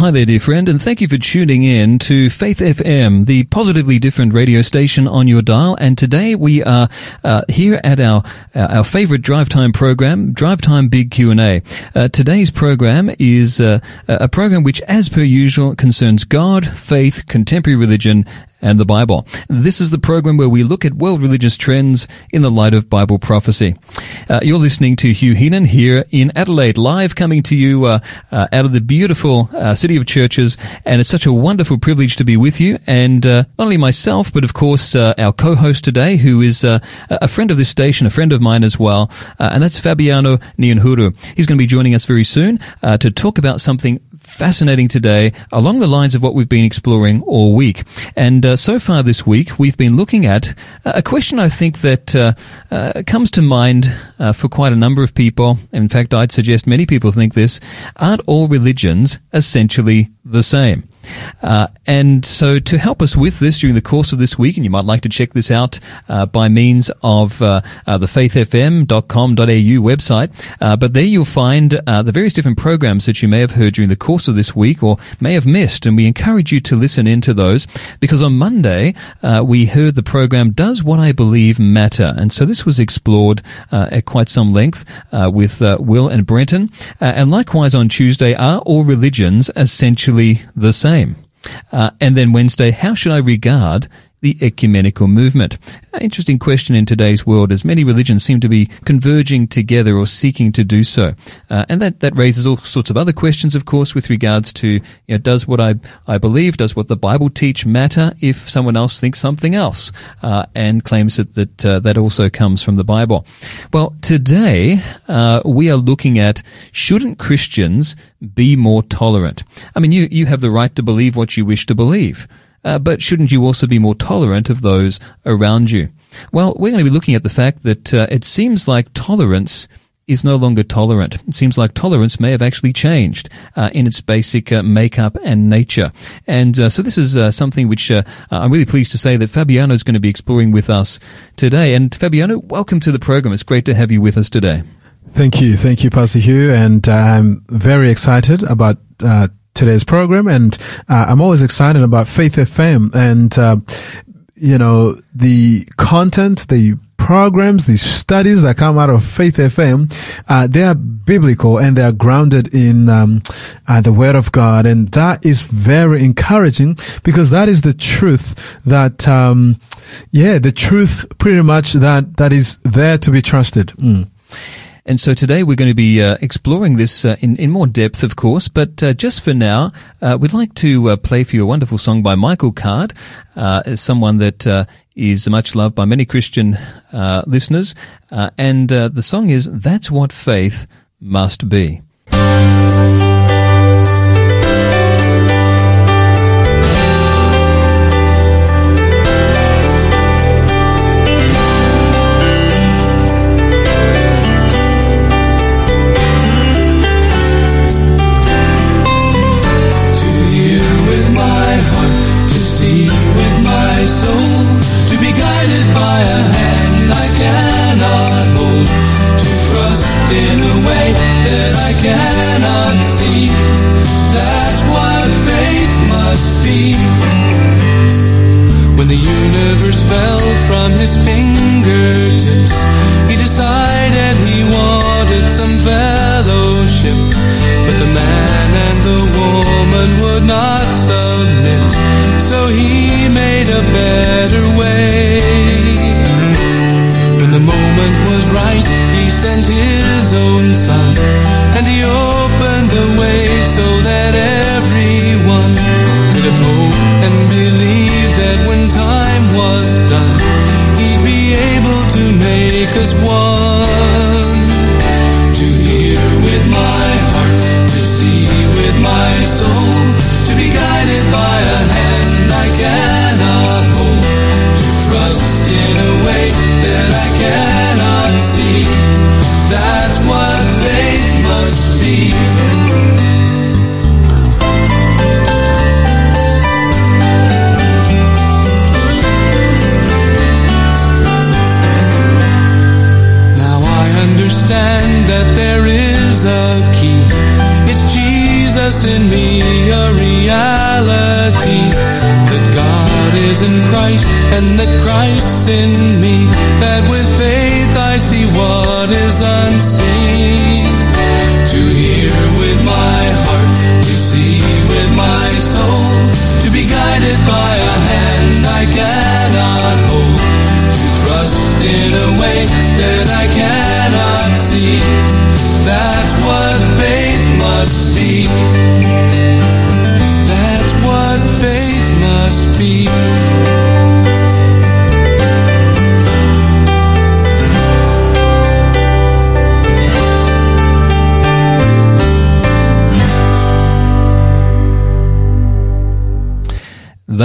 hi there, dear friend, and thank you for tuning in to Faith FM, the positively different radio station on your dial. And today we are uh, here at our uh, our favorite drive time program, Drive Time Big Q and A. Uh, today's program is uh, a program which, as per usual, concerns God, faith, contemporary religion, and the Bible. This is the program where we look at world religious trends in the light of Bible prophecy. Uh, you're listening to Hugh Heenan here in Adelaide, live coming to you uh, uh, out of the beautiful uh, city of churches, and it's such a wonderful privilege to be with you. And uh, not only myself, but of course uh, our co-host today, who is a friend of this station, a friend of mine as well, and that's Fabiano Nyanhuru. He's going to be joining us very soon to talk about something fascinating today along the lines of what we've been exploring all week. And uh, so far this week, we've been looking at a question I think that uh, uh, comes to mind uh, for quite a number of people. In fact, I'd suggest many people think this. Aren't all religions essentially the same? Uh, and so to help us with this during the course of this week, and you might like to check this out uh, by means of uh, uh the faithfm.com.au website, uh, but there you'll find uh, the various different programs that you may have heard during the course of this week or may have missed, and we encourage you to listen into those because on Monday we heard the program Does What I Believe Matter? And so this was explored at quite some length with Will and Brenton. and likewise on Tuesday, are all religions essentially the same? same. Uh, and then Wednesday, how should I regard the ecumenical movement? An interesting question in today's world as many religions seem to be converging together or seeking to do so. Uh, and that, that raises all sorts of other questions, of course, with regards to, you know, does what I, I believe, does what the Bible teach matter if someone else thinks something else, uh, and claims that, that, uh, that also comes from the Bible? Well, today, uh, we are looking at shouldn't Christians be more tolerant? I mean, you, you have the right to believe what you wish to believe. Uh, but shouldn't you also be more tolerant of those around you? Well, we're going to be looking at the fact that uh, it seems like tolerance is no longer tolerant. It seems like tolerance may have actually changed uh, in its basic uh, makeup and nature. And uh, so this is uh, something which uh, I'm really pleased to say that Fabiano is going to be exploring with us today. And Fabiano, welcome to the program. It's great to have you with us today. Thank you. Thank you, Pastor Hugh. And I'm very excited about uh, today's program. And uh, I'm always excited about Faith FM and, uh, you know, the content, the programs, the studies that come out of Faith FM, uh, they are biblical and they are grounded in um, uh, the Word of God, and that is very encouraging because that is the truth that, um, yeah, the truth pretty much that that is there to be trusted. Mm. And so today we're going to be uh, exploring this uh, in, in more depth, of course. But uh, just for now, uh, we'd like to uh, play for you a wonderful song by Michael Card, uh, someone that is much loved by many Christian listeners. and the song is That's What Faith Must Be.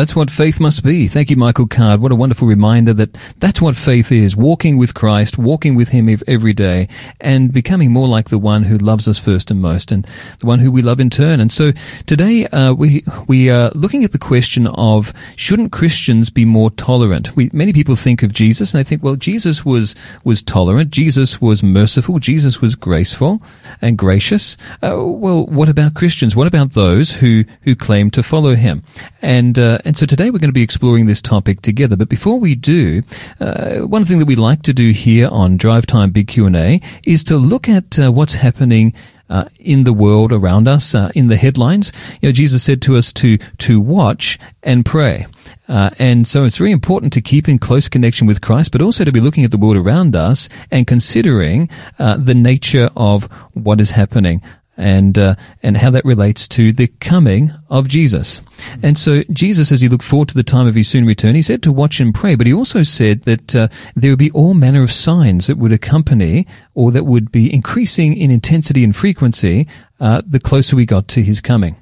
That's what faith must be. Thank you, Michael Card. What a wonderful reminder that that's what faith is. Walking with Christ, walking with Him every day, and becoming more like the one who loves us first and most, and the one who we love in turn. And so today, uh, we, we are looking at the question of shouldn't Christians be more tolerant? We, many people think of Jesus and they think, well, Jesus was, was tolerant. Jesus was merciful. Jesus was graceful and gracious. Uh, well, what about Christians? What about those who, who claim to follow Him? And, uh, and so today we're going to be exploring this topic together. But before we do, uh, one thing that we like to do here on Drive Time Big Q&A is to look at uh, what's happening uh, in the world around us, uh, in the headlines. You know, Jesus said to us to to watch and pray, uh, and so it's very important to keep in close connection with Christ, but also to be looking at the world around us and considering uh, the nature of what is happening and uh, and how that relates to the coming of Jesus. And so Jesus, as he looked forward to the time of his soon return, he said to watch and pray, but he also said that uh, there would be all manner of signs that would accompany or that would be increasing in intensity and frequency uh, the closer we got to his coming.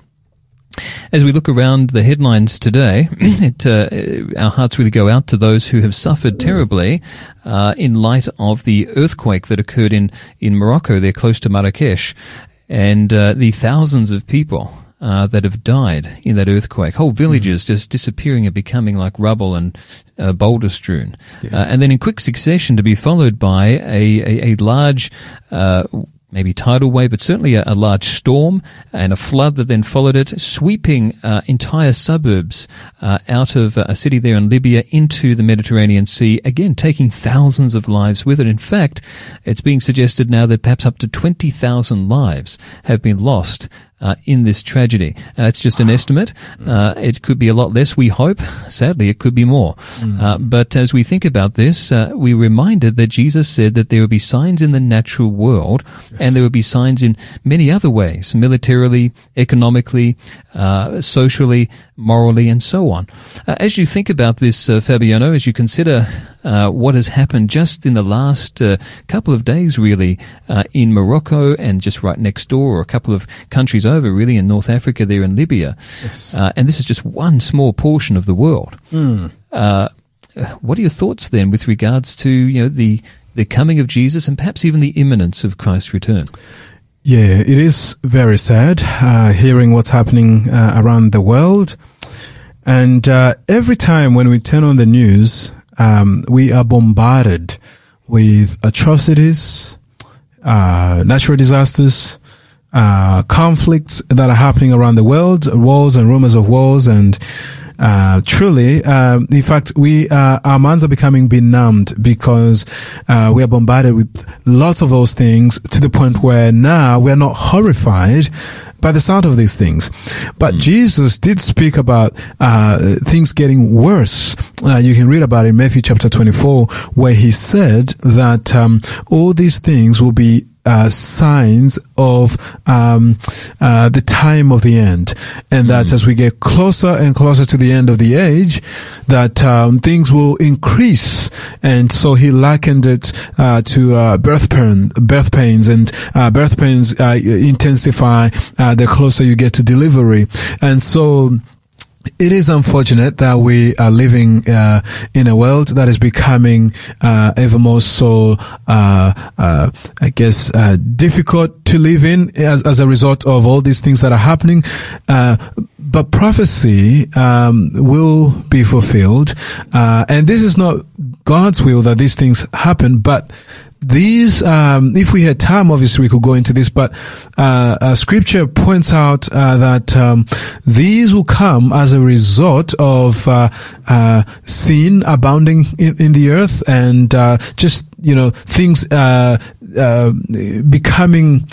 As we look around the headlines today, it, uh, our hearts really go out to those who have suffered terribly uh, in light of the earthquake that occurred in, in Morocco. They're close to Marrakesh and uh, the thousands of people uh, that have died in that earthquake, whole villages just disappearing and becoming like rubble and uh, boulder strewn, uh, and then in quick succession to be followed by a a, a large. Uh, Maybe tidal wave, but certainly a, a, large storm and a flood that then followed it, sweeping uh, entire suburbs out of a city there in Libya into the Mediterranean Sea, again taking thousands of lives with it. In fact, it's being suggested now that perhaps up to 20,000 lives have been lost uh, in this tragedy. Uh, it's just an estimate. Uh, it could be a lot less, we hope. Sadly, it could be more. Mm. but as we think about this, uh, we're reminded that Jesus said that there would be signs in the natural world yes. and there would be signs in many other ways, militarily, economically, uh, socially, morally, and so on. Uh, as you think about this, Fabiano, as you consider uh, what has happened just in the last uh, couple of days, really, uh, in Morocco and just right next door, or a couple of countries over, really, in North Africa, there in Libya. Yes. and this is just one small portion of the world. Mm. what are your thoughts then with regards to you know the the coming of Jesus and perhaps even the imminence of Christ's return? Yeah, it is very sad uh, hearing what's happening uh, around the world. And uh, every time when we turn on the news, um, we are bombarded with atrocities, uh, natural disasters, uh, conflicts that are happening around the world, wars and rumors of wars, and uh, truly, um, in fact, we uh, our minds are becoming benumbed because uh, we are bombarded with lots of those things to the point where now we are not horrified by the sound of these things. But mm. Jesus did speak about uh, things getting worse. Uh, you can read about it in Matthew chapter 24, where he said that um, all these things will be uh, signs of um, uh, the time of the end, and that mm. as we get closer and closer to the end of the age, that um, things will increase. And so he likened it uh, to uh, birth pain, birth pains, and uh, birth pains uh, intensify the closer you get to delivery, and so it is unfortunate that we are living uh, in a world that is becoming uh, ever more so, uh, uh I guess, uh, difficult to live in as, as, a result of all these things that are happening. Uh, but prophecy um, will be fulfilled, and this is not God's will that these things happen, but these, um, if we had time, obviously we could go into this, but uh, uh, Scripture points out uh, that um, these will come as a result of uh, uh, sin abounding in, in, the earth and uh, just you know things becoming.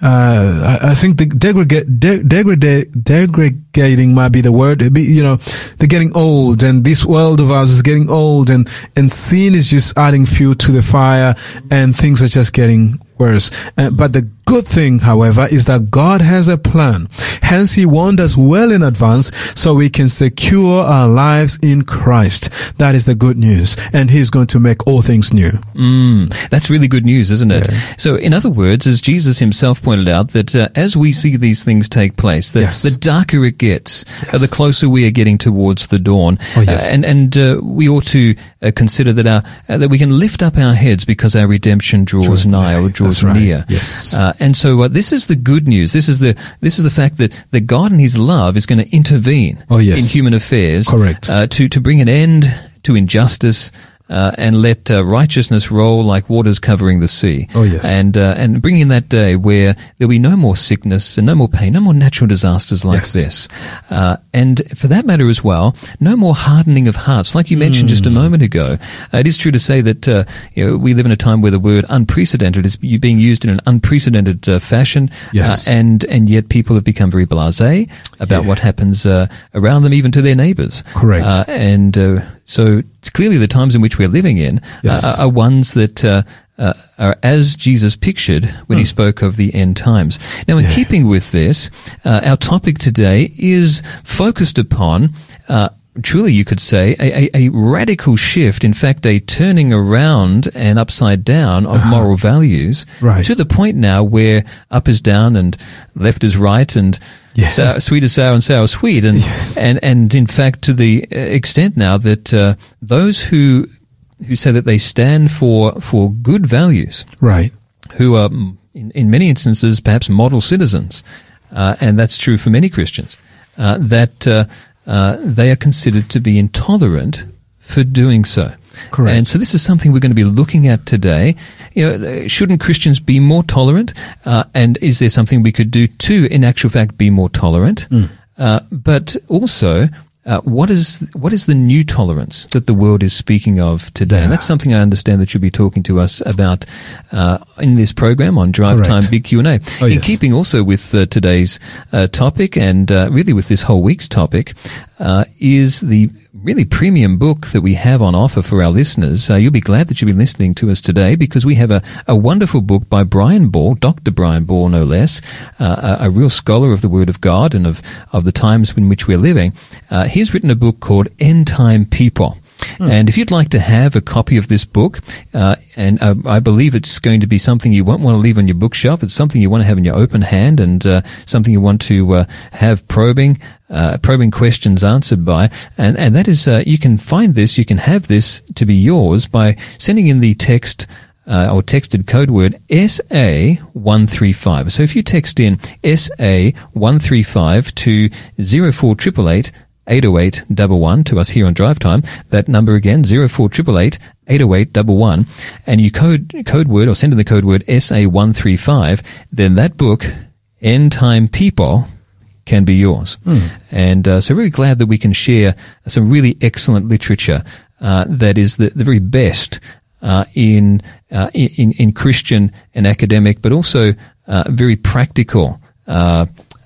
Uh, I, I, think the degrade, de- degrade, degrading might be the word. Be, you know, they're getting old, and this world of ours is getting old, and and sin is just adding fuel to the fire and things are just getting worse. Uh, but the good thing, however, is that God has a plan. Hence, He warned us well in advance so we can secure our lives in Christ. That is the good news. And He's going to make all things new. Mm, that's really good news, isn't it? Yeah. So, in other words, as Jesus Himself pointed out, that uh, as we see these things take place, that yes. the darker it gets, yes. uh, the closer we are getting towards the dawn. Oh, yes. Uh, and and uh, we ought to uh, consider that our that we can lift up our heads because our redemption draws nigh or draws draws right. near. Yes. Uh, and so uh, this is the good news. This is the this is the fact that, that God and His love is going to intervene oh, yes. in human affairs. Correct. Uh, to to bring an end to injustice uh, and let uh, righteousness roll like waters covering the sea. Oh yes, and uh, and bring in that day where there'll be no more sickness and no more pain, no more natural disasters like yes. this, uh, and for that matter as well, no more hardening of hearts, like you mentioned mm. just a hmm. moment ago. Uh, it is true to say that uh, you know, we live in a time where the word unprecedented is being used in an unprecedented fashion, yes. and and yet people have become very blasé about yeah. what happens around them, even to their neighbours. Correct, and so clearly, the times in which we're living in yes. are, are, ones that uh, uh, are as Jesus pictured when he hmm. spoke of the end times. Now, in yeah. keeping with this, uh, our topic today is focused upon. Truly, you could say, a, a, a, radical shift, in fact, a turning around and upside down of uh-huh. moral values right. to the point now where up is down and left is right and yeah. sour, sweet is sour and sour is sweet. And, yes. and, and in fact, to the uh, extent now that uh, those who who say that they stand for for good values, right, who are in, in many instances perhaps model citizens, uh, and that's true for many Christians, uh, that uh, uh, they are considered to be intolerant for doing so. Correct. And so this is something we're going to be looking at today. You know, shouldn't Christians be more tolerant? Uh, and is there something we could do to, in actual fact, be more tolerant? Mm. Uh, but also, uh, what is what is the new tolerance that the world is speaking of today? Yeah. And that's something I understand that you'll be talking to us about uh, in this program on Drive Correct. Time Big Q and A. Oh, in yes. keeping also with uh, today's uh, topic and uh, really with this whole week's topic, uh, is the really premium book that we have on offer for our listeners. Uh, you'll be glad that you've been listening to us today because we have a, a wonderful book by Brian Ball, Dr. Brian Ball, no less, uh, a, a, real scholar of the Word of God and of, of the times in which we're living. Uh, he's written a book called End Time People. Hmm. And if you'd like to have a copy of this book, uh, and uh, I believe it's going to be something you won't want to leave on your bookshelf, it's something you want to have in your open hand and uh, something you want to uh, have probing, uh, probing questions answered by. And, and that is, uh, you can find this, you can have this to be yours by sending in the text uh, or texted code word SA135. So if you text in SA135 to 04888 808 to us here on Drive Time. That number again, 04888 808 and you code, code word or send in the code word SA135, then that book, End Time People, can be yours. Mm. And uh, so really glad that we can share some really excellent literature uh, that is the, the very best uh, in, uh, in in Christian and academic, but also uh, very practical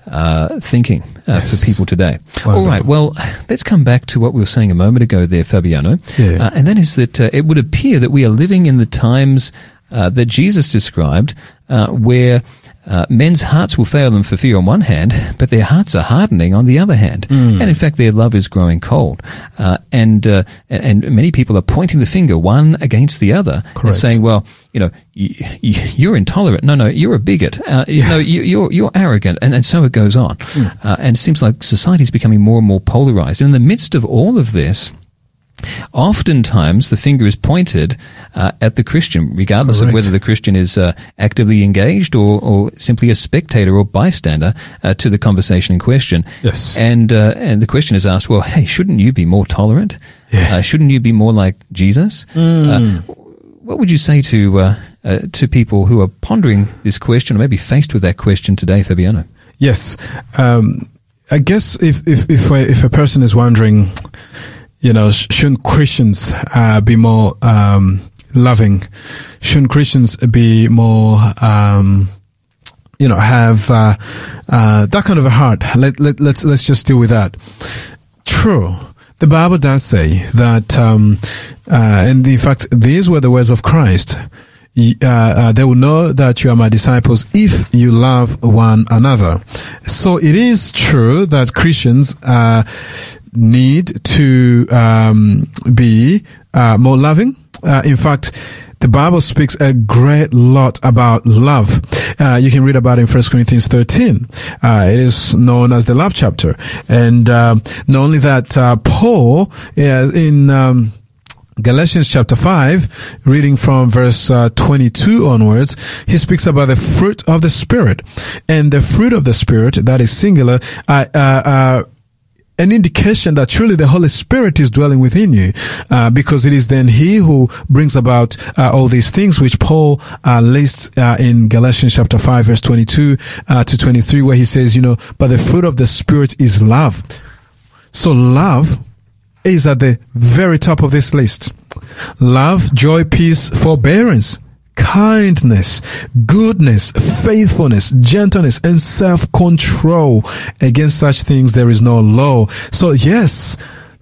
uh, thinking uh, yes. for people today. Wonderful. All right, well, let's come back to what we were saying a moment ago there, Fabiano. Yeah. Uh, and that is that uh, it would appear that we are living in the times uh, that Jesus described, uh, where uh, men's hearts will fail them for fear on one hand, but their hearts are hardening on the other hand. Mm. And in fact, their love is growing cold. Uh, and, uh, and many people are pointing the finger one against the other Correct. and saying, well, you know, you, are intolerant. No, no, you're a bigot. Uh, yeah. No, you, are you're, you're arrogant. And, and so it goes on. Mm. and it seems like society is becoming more and more polarized. And in the midst of all of this, Oftentimes, the finger is pointed uh, at the Christian, regardless Correct. of whether the Christian is uh, actively engaged or, or, simply a spectator or bystander uh, to the conversation in question. Yes. And uh, and the question is asked, well, hey, shouldn't you be more tolerant? Yeah. Uh, shouldn't you be more like Jesus? Mm. what would you say to uh, to people who are pondering this question or maybe faced with that question today, Fabiano? Yes. Um, I guess if, if, if, a, if a person is wondering, you know, shouldn't Christians uh, be more um, loving? Shouldn't Christians be more, um, you know, have uh, uh, that kind of a heart? Let, let, let's let's just deal with that. True. The Bible does say that, um, uh, and in fact, these were the words of Christ. Uh, uh, they will know that you are my disciples if you love one another. So it is true that Christians uh, need to um, be uh, more loving. Uh, in fact, the Bible speaks a great lot about love. Uh, you can read about it in 1 Corinthians 13. Uh, it is known as the love chapter. And uh, not only that, uh, Paul in um, Galatians chapter 5, reading from verse uh, 22 onwards, he speaks about the fruit of the Spirit. And the fruit of the Spirit, that is singular, uh, uh, an indication that truly the Holy Spirit is dwelling within you, uh, because it is then He who brings about uh, all these things which Paul uh, lists uh, in Galatians chapter five, verse twenty-two uh, to twenty-three, where he says, "You know, but the fruit of the Spirit is love." So love is at the very top of this list. Love, joy, peace, forbearance kindness, goodness, faithfulness, gentleness, and self-control. Against such things there is no law. So yes,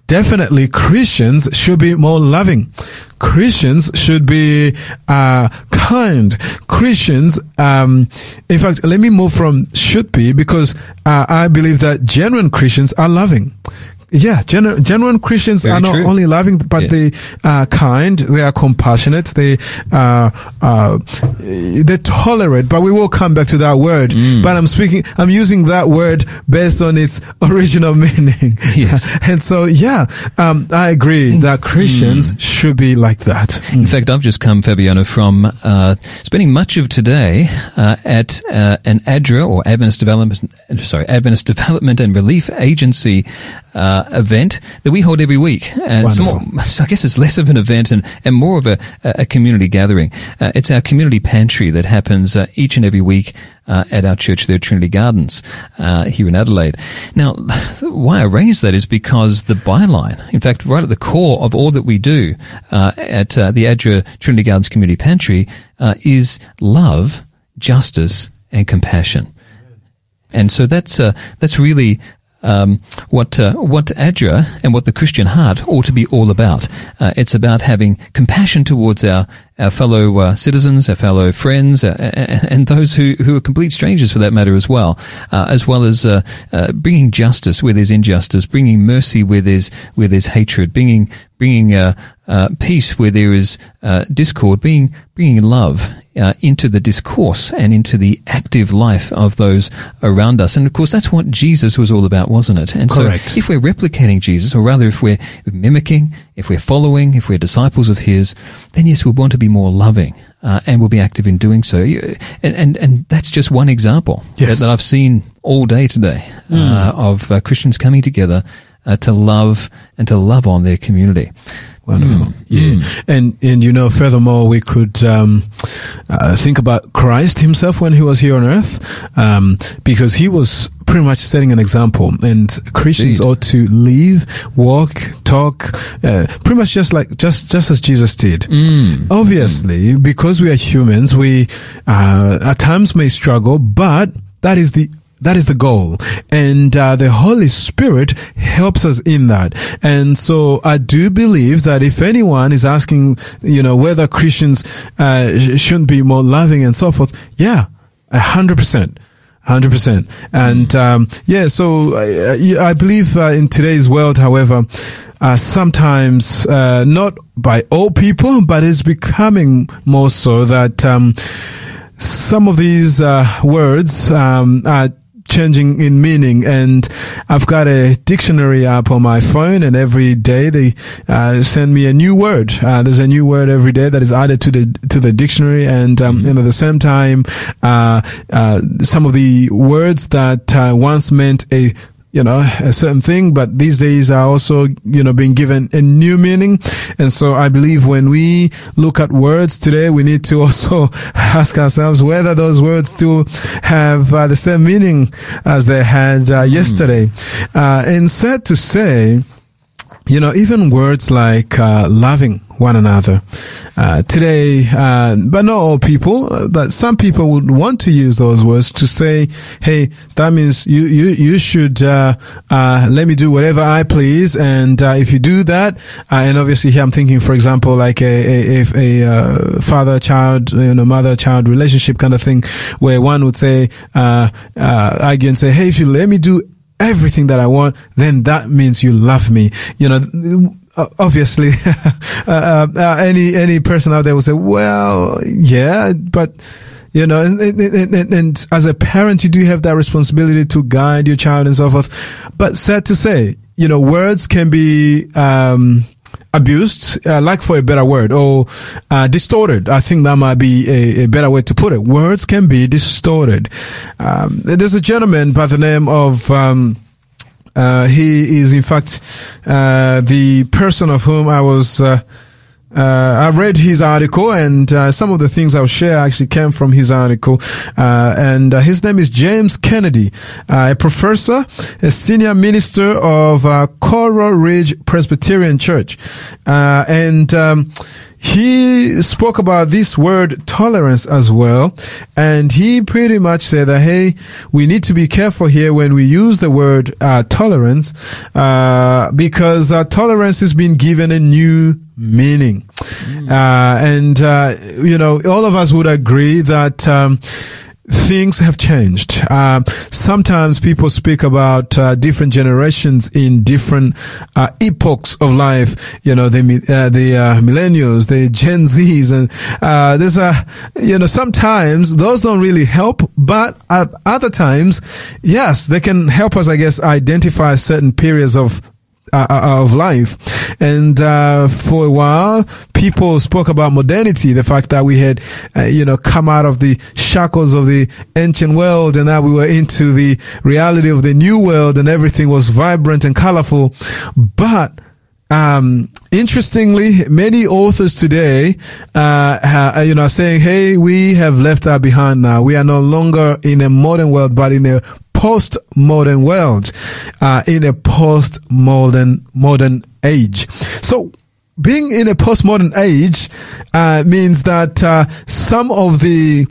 definitely Christians should be more loving. Christians should be uh, kind. Christians, um, in fact, let me move from should be because uh, I believe that genuine Christians are loving. Yeah, genu- genuine Christians Very are not true. only loving, but Yes. they are kind. They are compassionate. They uh, uh, they tolerate. But we will come back to that word. Mm. But I'm speaking. I'm using that word based on its original meaning. Yes. and so, yeah, um, I agree that Christians Mm. should be like that. In fact, I've just come, Fabiano, from uh, spending much of today uh, at uh, an ADRA or Adventist Development, sorry, Adventist Development and Relief Agency uh, event that we hold every week. And it's more, so I guess it's less of an event and, and more of a, a community gathering. Uh, it's our community pantry that happens uh, each and every week uh, at our church there Trinity Gardens uh, here in Adelaide. Now, why I raise that is because the byline, in fact, right at the core of all that we do uh, at uh, the Adra Trinity Gardens Community Pantry uh, is love, justice, and compassion. And so that's uh, that's really um, what uh, what Adra and what the Christian heart ought to be all about. Uh, it's about having compassion towards our our fellow uh, citizens, our fellow friends, uh, and, and those who, who are complete strangers for that matter as well, uh, as well as uh, uh, bringing justice where there's injustice, bringing mercy where there's where there's hatred, bringing bringing uh, uh, peace where there is uh, discord, being bringing love uh, into the discourse and into the active life of those around us. And of course, that's what Jesus was all about, wasn't it? And Correct. so, if we're replicating Jesus, or rather, if we're mimicking, if we're following, if we're disciples of His, then yes, we want to be more loving. Uh, and we'll be active in doing so. You- And, and, and that's just one example Yes. that, that I've seen all day today uh, of uh, Christians coming together uh, to love and to love on their community. Wonderful. Yeah. And, and you know, furthermore, we could, um, uh, think about Christ himself when he was here on earth, um, because he was pretty much setting an example and Christians Indeed. ought to live, walk, talk, uh, pretty much just like, just, just as Jesus did. Obviously, because we are humans, we, uh, at times may struggle, but that is the that is the goal. And uh, the Holy Spirit helps us in that. And so I do believe that if anyone is asking, you know, whether Christians uh, sh- shouldn't be more loving and so forth, yeah, a hundred percent. Hundred percent, and um, yeah. So I, I believe uh, in today's world, however, uh, sometimes uh, not by all people, but it's becoming more so that um, some of these uh, words um, are changing in meaning. And i've got a dictionary app on my phone and every day they uh, send me a new word. Uh, there's a new word every day that is added to the to the dictionary. And um, and at the same time uh, uh, some of the words that uh, once meant a you know, a certain thing, but these days are also, you know, being given a new meaning. And so I believe when we look at words today, we need to also ask ourselves whether those words still have uh, the same meaning as they had uh, yesterday. Uh, and sad to say, you know, even words like uh, loving one another uh, today, uh, but not all people, uh, but some people would want to use those words to say, "Hey, that means you you you should uh, uh, let me do whatever I please," and if you do that, and obviously here I'm thinking, for example, like a a, a father-child, you know, mother-child relationship kind of thing, where one would say, argue and say, "Hey, if you let me do." Everything that I want, then that means you love me. You know, obviously, uh, uh, any any person out there will say, "Well, yeah, but." You know, and, and, and, and, as a parent, you do have that responsibility to guide your child and so forth. But sad to say, you know, words can be, um, abused, uh, like for a better word, or uh, distorted. I think that might be a, a, better way to put it. Words can be distorted. Um, there's a gentleman by the name of. Um, uh, he is, in fact, uh, the person of whom I was uh, I read his article and uh, some of the things I'll share actually came from his article. Uh, and uh, his name is James Kennedy, uh, a professor, a senior minister of uh, Coral Ridge Presbyterian Church. and um, he spoke about this word tolerance as well. And he pretty much said that, hey, we need to be careful here when we use the word tolerance because tolerance has been given a new meaning. Mm. Uh, and, uh, you know, all of us would agree that, um, things have changed. Uh, sometimes people speak about uh, different generations in different uh, epochs of life. You know, the uh, the uh, millennials, the Gen Zs, and uh, there's a you know sometimes those don't really help, but at other times, yes, they can help us. I guess identify certain periods of uh, uh, of life. And uh, for a while, people spoke about modernity, the fact that we had, uh, you know, come out of the shackles of the ancient world and now we were into the reality of the new world and everything was vibrant and colorful. But um, interestingly, many authors today, uh, ha, you know, are saying, "Hey, we have left that behind now. We are no longer in a modern world, but in a post-modern world, uh, in a post-modern modern age. So being in a postmodern age uh, means that uh, some of the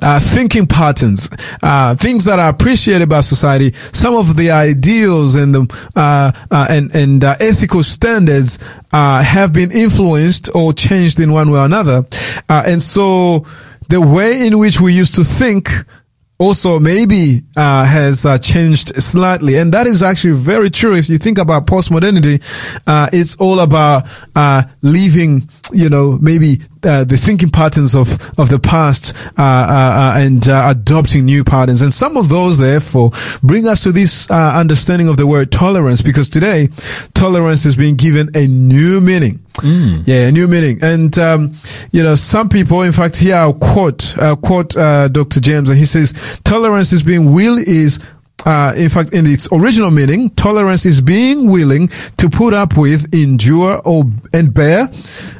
uh, thinking patterns, uh, things that are appreciated by society, some of the ideals and the uh, uh and and ethical standards uh, have been influenced or changed in one way or another, and so the way in which we used to think also maybe uh, has uh, changed slightly. And that is actually very true. If you think about postmodernity uh, it's all about uh, leaving you know maybe uh, the thinking patterns of of the past uh, and adopting new patterns and some of those therefore bring us to this understanding of the word tolerance because today tolerance is being given a new meaning Mm. Yeah, a new meaning. And, um, you know, some people, in fact, here I'll quote, I'll quote, uh, Dr. James, and he says, tolerance is being will is, uh, in fact, in its original meaning, tolerance is being willing to put up with, endure, or, and bear,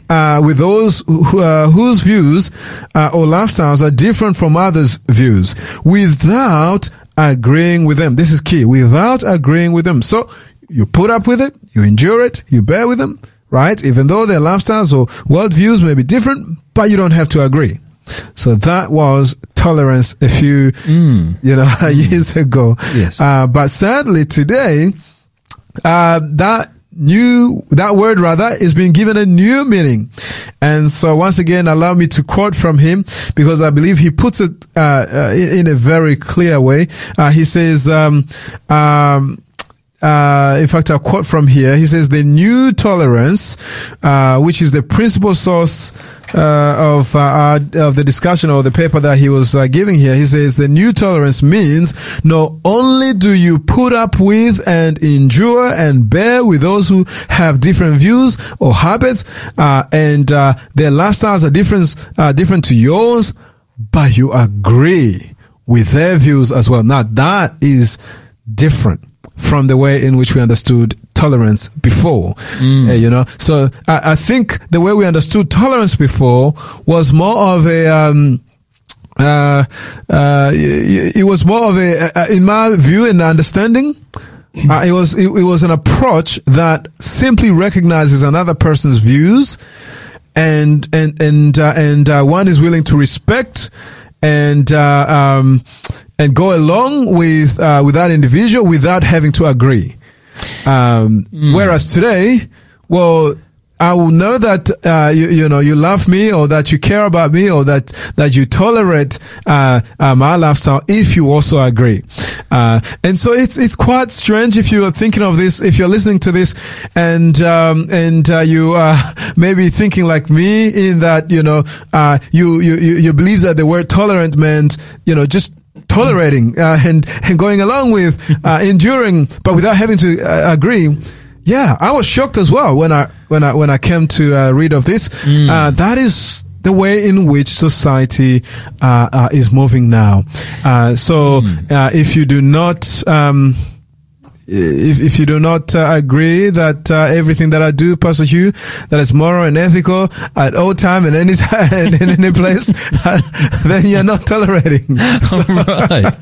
uh, with those who, uh, whose views, uh, or lifestyles are different from others' views without agreeing with them. This is key. Without agreeing with them. So, you put up with it, you endure it, you bear with them, right? Even though their lifestyles or worldviews may be different, but you don't have to agree. So that was tolerance a few, mm. you know, mm. years ago. Yes. Uh, but sadly today, uh, that new, that word rather is being given a new meaning. And so once again, allow me to quote from him because I believe he puts it, uh, uh in, in, a very clear way. Uh, he says, um, um, uh, in fact, I'll quote from here. He says, the new tolerance, uh, which is the principal source uh, of uh, of the discussion or the paper that he was uh, giving here. He says the new tolerance means not only do you put up with and endure and bear with those who have different views or habits, uh, and uh, their lifestyles are different uh, different to yours, but you agree with their views as well. Now that is different from the way in which we understood tolerance before. Uh, you know, so I, I think the way we understood tolerance before was more of a, um, uh, uh, it it was more of a, in my view and understanding, uh, it was it, it was an approach that simply recognizes another person's views, and and and uh, and uh, one is willing to respect and uh, um, and go along with uh, with that individual without having to agree. Um, Whereas today, well, I will know that uh, you, you know you love me, or that you care about me, or that that you tolerate uh, uh, my lifestyle if you also agree. Uh, and so it's it's quite strange if you are thinking of this, if you're listening to this, and um, and uh, you are maybe thinking like me in that you know uh, you, you you you believe that the word tolerant meant you know just tolerating uh, and and going along with uh, enduring, but without having to uh, agree. Yeah, I was shocked as well when I when I when I came to uh, read of this. Uh, that is the way in which society uh, uh, is moving now. Uh, so uh, if you do not. Um, if, if you do not uh, agree that uh, everything that I do, Pastor Hugh, that is moral and ethical at all time and any time and in any place, then you're not tolerating. So, right.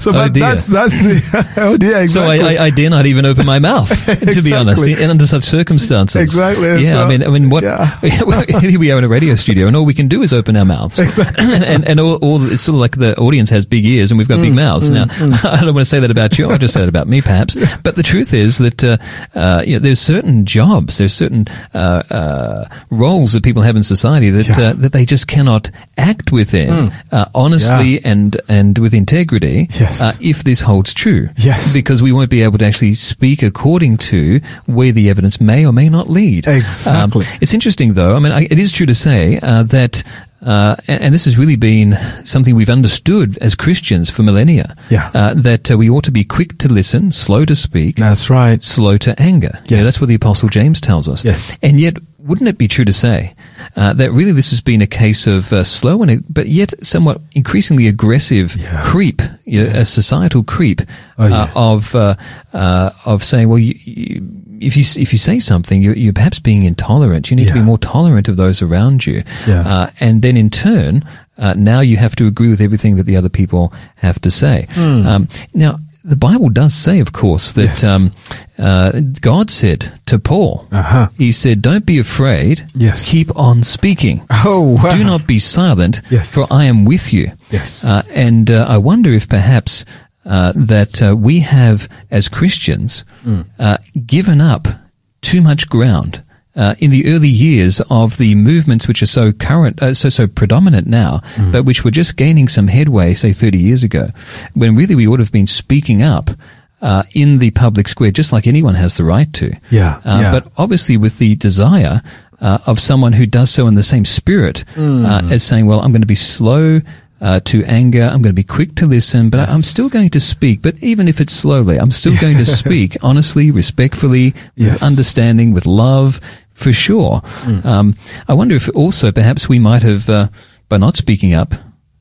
so Oh, but dear. that's that's the oh dear exactly. So I, I, I dare not even open my mouth, to be honest, in, under such circumstances. Exactly, Yeah, so- I mean, I mean, what? yeah. here we are in a radio studio, and all we can do is open our mouths. Exactly. and and, and all, all it's sort of like the audience has big ears, and we've got Mm, big mouths. now, I don't want to say that about you. I just said it about me, perhaps. But the truth is that uh, uh, you know, there's certain jobs, there's certain uh, uh, roles that people have in society that Yeah. uh, that they just cannot act within uh, honestly and and with integrity. Yes. Uh, if this holds true. Yes. Because we won't be able to actually speak according to where the evidence may or may not lead. Exactly. Um, it's interesting, though. I mean, I, it is true to say uh, that, uh, and, and this has really been something we've understood as Christians for millennia. Yeah. Uh, that uh, we ought to be quick to listen, slow to speak, That's right. slow to anger. You know, that's what the Apostle James tells us. Yes. And yet, wouldn't it be true to say uh, that really this has been a case of uh, slow and but yet somewhat increasingly aggressive Yeah. creep, you know, a societal creep Oh, yeah. uh, of uh, uh, of saying, well, you, you, if you if you say something, you're, you're perhaps being intolerant. You need to be more tolerant of those around you, Yeah. uh, and then in turn, uh, now you have to agree with everything that the other people have to say. Um, now. The Bible does say, of course, that. Yes. um, uh, God said to Paul, Uh-huh. He said, "Don't be afraid. Yes. keep on speaking. Oh, wow. Do not be silent. Yes. for I am with you." Yes. Uh, and uh, I wonder if perhaps uh, that uh, we have, as Christians, Mm. uh, given up too much ground. Uh, in the early years of the movements which are so current, uh, so so predominant now, Mm. but which were just gaining some headway, say thirty years ago, when really we would have been speaking up uh, in the public square, just like anyone has the right to. Yeah, yeah. But obviously, with the desire uh, of someone who does so in the same spirit Mm. uh, as saying, "Well, I'm going to be slow." Uh, to anger, I'm going to be quick to listen, but I, I'm still going to speak. But even if it's slowly, I'm still going to speak honestly, respectfully, with understanding, with love, for sure. Mm. Um, I wonder if also perhaps we might have, uh, by not speaking up,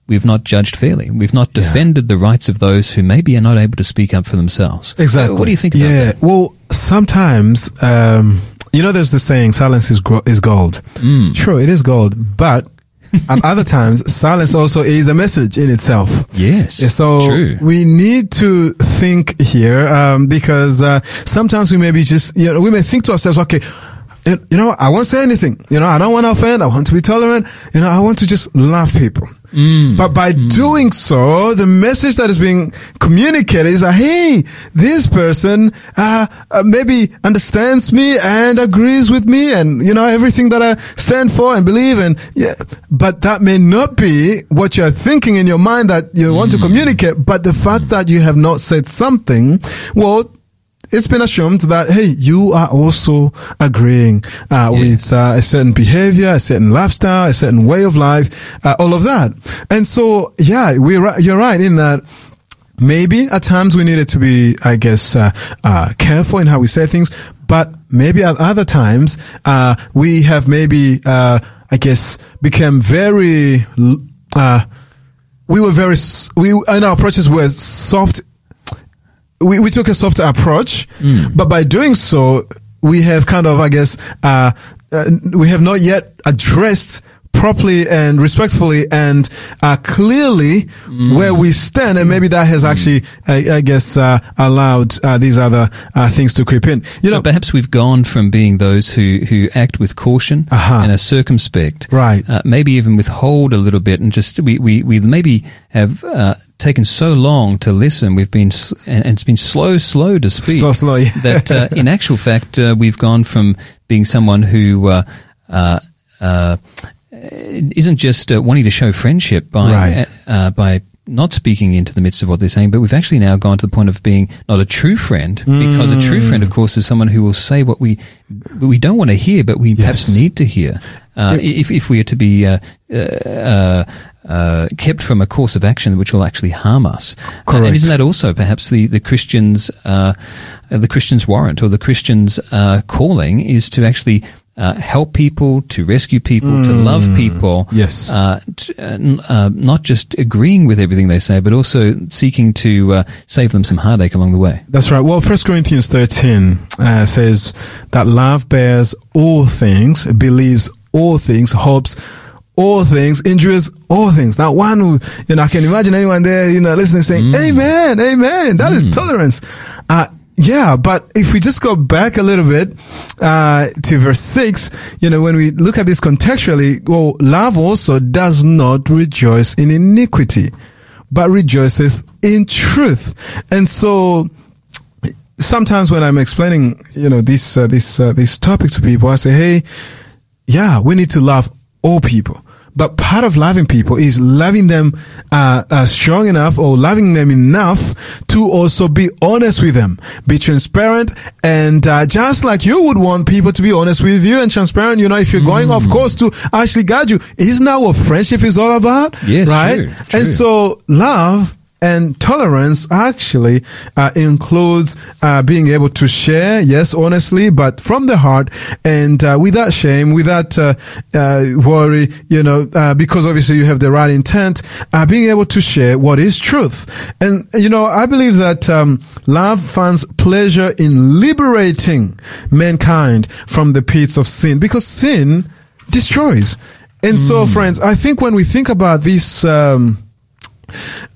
we've not judged fairly. We've not Yeah. defended the rights of those who maybe are not able to speak up for themselves. Exactly. What do you think about yeah. that? Well, sometimes, um, you know, there's the saying, silence is, gro- is gold. Mm. True, it is gold, but at other times, silence also is a message in itself. Yes. So true. we need to think here um, because uh, sometimes we may be just you know we may think to ourselves, okay, you you know I won't say anything. You know I don't want to offend. I want to be tolerant. You know I want to just love people. Mm. But by doing so, the message that is being communicated is that hey, this person uh, uh, maybe understands me and agrees with me, and you know everything that I stand for and believe, and yeah. But that may not be what you're thinking in your mind that you want to communicate. But the fact that you have not said something, well. It's been assumed that hey, you are also agreeing uh, Yes. with uh, a certain behavior, a certain lifestyle, a certain way of life, uh, all of that. And so, yeah, we're you're right in that maybe at times we needed to be, I guess, uh, uh, careful in how we say things, but maybe at other times, uh, we have maybe, uh, I guess, become very, uh, we were very, we, in our approaches were soft we, we took a softer approach, Mm. but by doing so, we have kind of, I guess, uh, uh, we have not yet addressed properly and respectfully and uh, clearly Mm. where we stand, and maybe that has actually, I, I guess, uh, allowed uh, these other uh, things to creep in. You So know, perhaps we've gone from being those who, who act with caution Uh-huh. and are circumspect, Right. Uh, maybe even withhold a little bit, and just we we, we maybe have uh, taken so long to listen. We've been and, it's been slow, slow to speak. Slow, slow, yeah. that uh, in actual fact uh, we've gone from being someone who. Uh, uh, uh, isn't just uh, wanting to show friendship by Right. uh, by not speaking into the midst of what they're saying, but we've actually now gone to the point of being not a true friend, because a true friend, of course, is someone who will say what we we don't want to hear, but we perhaps need to hear. Uh, if if we are to be uh, uh, uh, uh, kept from a course of action which will actually harm us, Uh, Correct. and isn't that also perhaps the the Christian's the Christian's warrant or the Christian's uh, calling is to actually. Uh, help people, to rescue people, to love people. Yes. Uh, t- uh, n- uh, not just agreeing with everything they say, but also seeking to uh, save them some heartache along the way. That's right. Well, First Corinthians 13 uh, says that love bears all things, believes all things, hopes all things, injuries, all things. Now, one who, you know, I can imagine anyone there, you know, listening saying, Amen, Amen. That is tolerance. Uh, yeah, but if we just go back a little bit uh, to verse six, you know, when we look at this contextually, well, love also does not rejoice in iniquity, but rejoiceth in truth. And so, sometimes when I'm explaining, you know, this uh, this uh, this topic to people, I say, hey, yeah, we need to love all people. But part of loving people is loving them uh, uh, strong enough or loving them enough to also be honest with them, be transparent, and uh, just like you would want people to be honest with you and transparent. You know, if you're going off course to actually guide you, isn't that what friendship is all about? Yes, right. true, true. And so love and tolerance actually uh, includes uh, being able to share, yes, honestly, but from the heart and uh, without shame, without uh, uh, worry, you know, uh, because obviously you have the right intent, uh, being able to share what is truth. And, you know, I believe that um, love finds pleasure in liberating mankind from the pits of sin because sin destroys. And so, friends, I think when we think about this, um,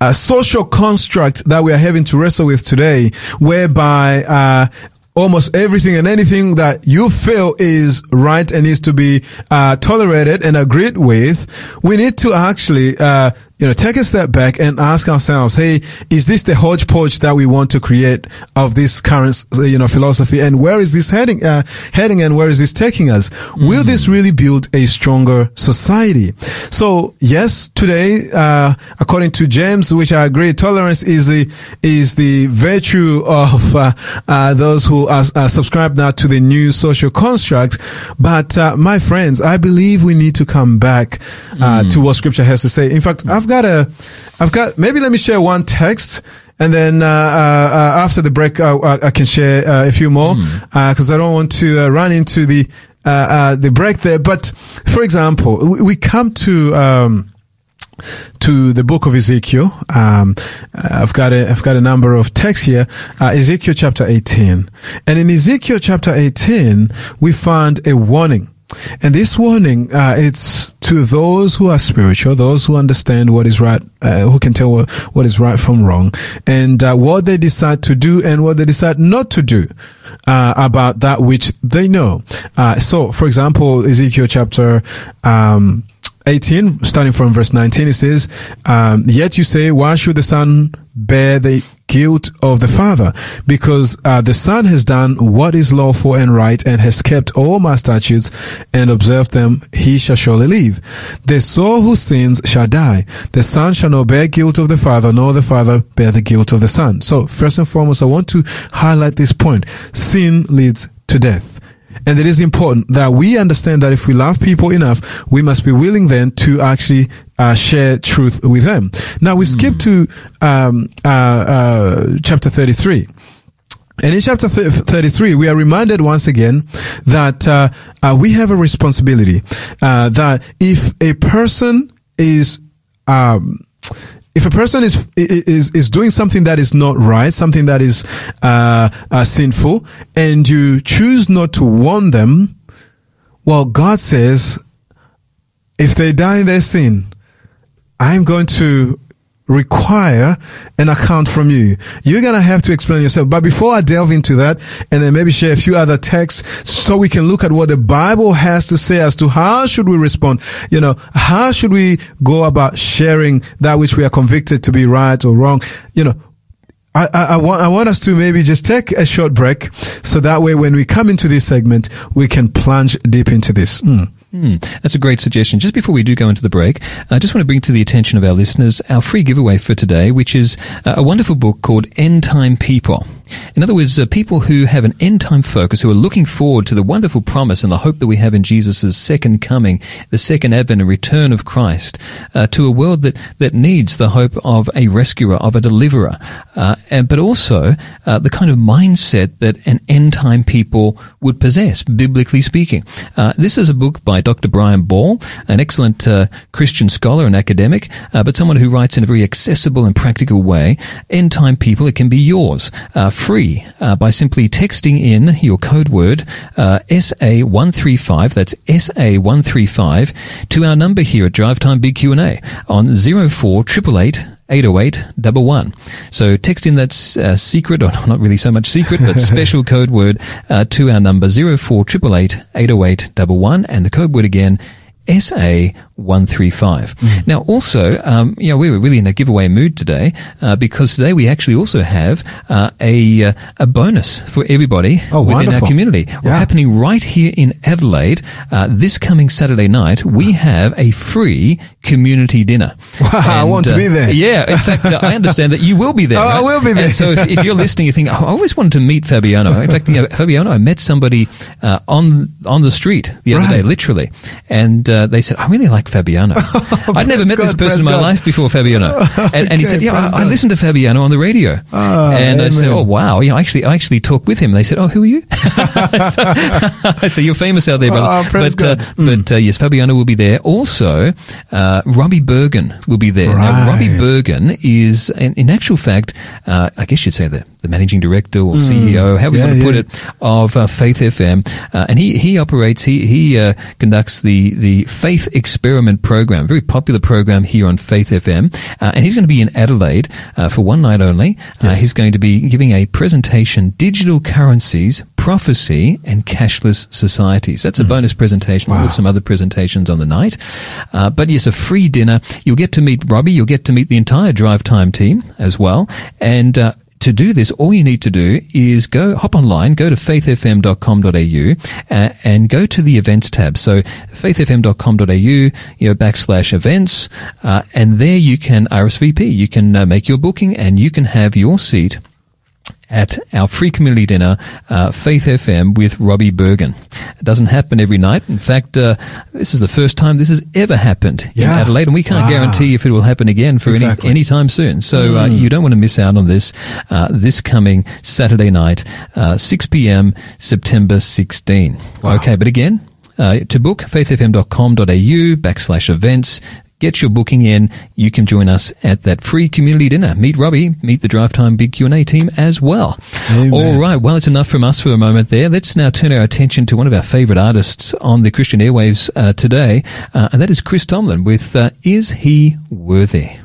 a social construct that we are having to wrestle with today, whereby uh, almost everything and anything that you feel is right and needs to be uh, tolerated and agreed with, we need to actually. Uh, you know, take a step back and ask ourselves, hey, is this the hodgepodge that we want to create of this current, uh, you know, philosophy? And where is this heading, uh, heading and where is this taking us? Will this really build a stronger society? So yes, today, uh, according to James, which I agree, tolerance is the, is the virtue of, uh, uh, those who are, are subscribed now to the new social construct. But, uh, my friends, I believe we need to come back, uh, to what scripture has to say. In fact, I've got a, I've got, maybe let me share one text. And then uh, uh, uh, after the break, uh, uh, I can share uh, a few more because I don't want to uh, run into the uh, uh, the break there. But for example, we, we come to um, to the book of Ezekiel. Um, I've got a, I've got a number of texts here. Uh, Ezekiel chapter 18. And in Ezekiel chapter 18, we find a warning. And this warning, uh, it's to those who are spiritual, those who understand what is right, uh, who can tell what, what is right from wrong, and uh, what they decide to do and what they decide not to do uh, about that which they know. Uh, so, for example, Ezekiel chapter um, 18, starting from verse 19, it says, um, Yet you say, why should the son bear the guilt of the father? Because uh, the son has done what is lawful and right and has kept all my statutes and observed them, he shall surely live. The soul who sins shall die. The son shall not bear guilt of the father, nor the father bear the guilt of the son. So, first and foremost, I want to highlight this point. Sin leads to death. And it is important that we understand that if we love people enough, we must be willing then to actually uh, share truth with them. Now we skip to um, uh, uh, chapter 33. And in chapter th- 33, we are reminded once again that uh, uh, we have a responsibility. Uh, that if a person is um, if a person is is is doing something that is not right, something that is uh, uh, sinful, and you choose not to warn them, well, God says, if they die in their sin, I'm going to require an account from you. You're going to have to explain yourself. But before I delve into that and then maybe share a few other texts so we can look at what the Bible has to say as to how should we respond? You know, how should we go about sharing that which we are convicted to be right or wrong? You know, I, I, I, want, I want us to maybe just take a short break so that way when we come into this segment, we can plunge deep into this. Mm. Hmm, that's a great suggestion. Just before we do go into the break, I just want to bring to the attention of our listeners our free giveaway for today, which is a wonderful book called End Time People. In other words, uh, people who have an end time focus, who are looking forward to the wonderful promise and the hope that we have in Jesus' second coming, the second advent and return of Christ, uh, to a world that, that needs the hope of a rescuer, of a deliverer, uh, and, but also uh, the kind of mindset that an end time people would possess, biblically speaking. Uh, this is a book by Dr. Bryan Ball, an excellent uh, Christian scholar and academic, but someone who writes in a very accessible and practical way. End time people, it can be yours free uh, by simply texting in your code word uh, SA135, that's SA135, to our number here at Drive Time Big Q&A on 0488 808 11. So text in that uh, secret, or not really so much secret, but special code word uh, to our number 0488 808 11, and the code word again SA135. Mm. Now, also, um, you know, we were really in a giveaway mood today uh, because today we actually also have uh, a uh, a bonus for everybody oh, within wonderful. our community. Yeah. We're happening right here in Adelaide uh, this coming Saturday night. We have a free community dinner. Wow, I want to be there. Yeah, in fact, uh, I understand that you will be there. Oh, I will be there. And so if, if, you're listening, you think, oh, I always wanted to meet Fabiano. In fact, you know, Fabiano, I met somebody uh, on on the street the other Right. day, literally, and they said, I really like Fabiano. I'd never met this person in my God. life before Fabiano. And, and he said, yeah, I, I listened to Fabiano on the radio. Ah, and I said, oh, wow. You know, actually, I actually talked with him. They said, oh, who are you? so, so you're famous out there, brother. Oh, but, uh, Mm. but uh, yes, Fabiano will be there. Also, uh, Robbie Bergen will be there. Now, Robbie Bergen is, in, in actual fact, uh, I guess you'd say the, the managing director or CEO, however Mm. Yeah, you want to put yeah. it, of uh, Faith FM. Uh, and he, he operates, he, he uh, conducts the, the Faith Experiment program, very popular program here on Faith FM. Uh, and he's going to be in Adelaide uh, for one night only. Uh, he's going to be giving a presentation, Digital Currencies, Prophecy and Cashless Societies. That's a bonus presentation Wow. with some other presentations on the night. Uh, but yes, a free dinner. You'll get to meet Robbie. You'll get to meet the entire Drive Time team as well. And, uh, to do this, all you need to do is go hop online, go to faithfm.com.au uh, and go to the events tab. So faithfm.com.au, you know, backslash events, uh, and there you can RSVP. You can uh, make your booking and you can have your seat at our free community dinner, uh, Faith FM with Robbie Bergen. It doesn't happen every night. In fact, uh, this is the first time this has ever happened in Adelaide, and we can't Wow. guarantee if it will happen again for Exactly. any any time soon. So uh, you don't want to miss out on this. Uh, this coming Saturday night, uh, 6 p.m. September 16. Okay, but again. Uh, to book, faithfm.com.au backslash events. Get your booking in. You can join us at that free community dinner. Meet Robbie, meet the Drive Time Big Q&A team as well. Amen. All right. Well, it's enough from us for a moment there. Let's now turn our attention to one of our favorite artists on the Christian airwaves uh, today, uh, and that is Chris Tomlin with uh, Is He Worthy?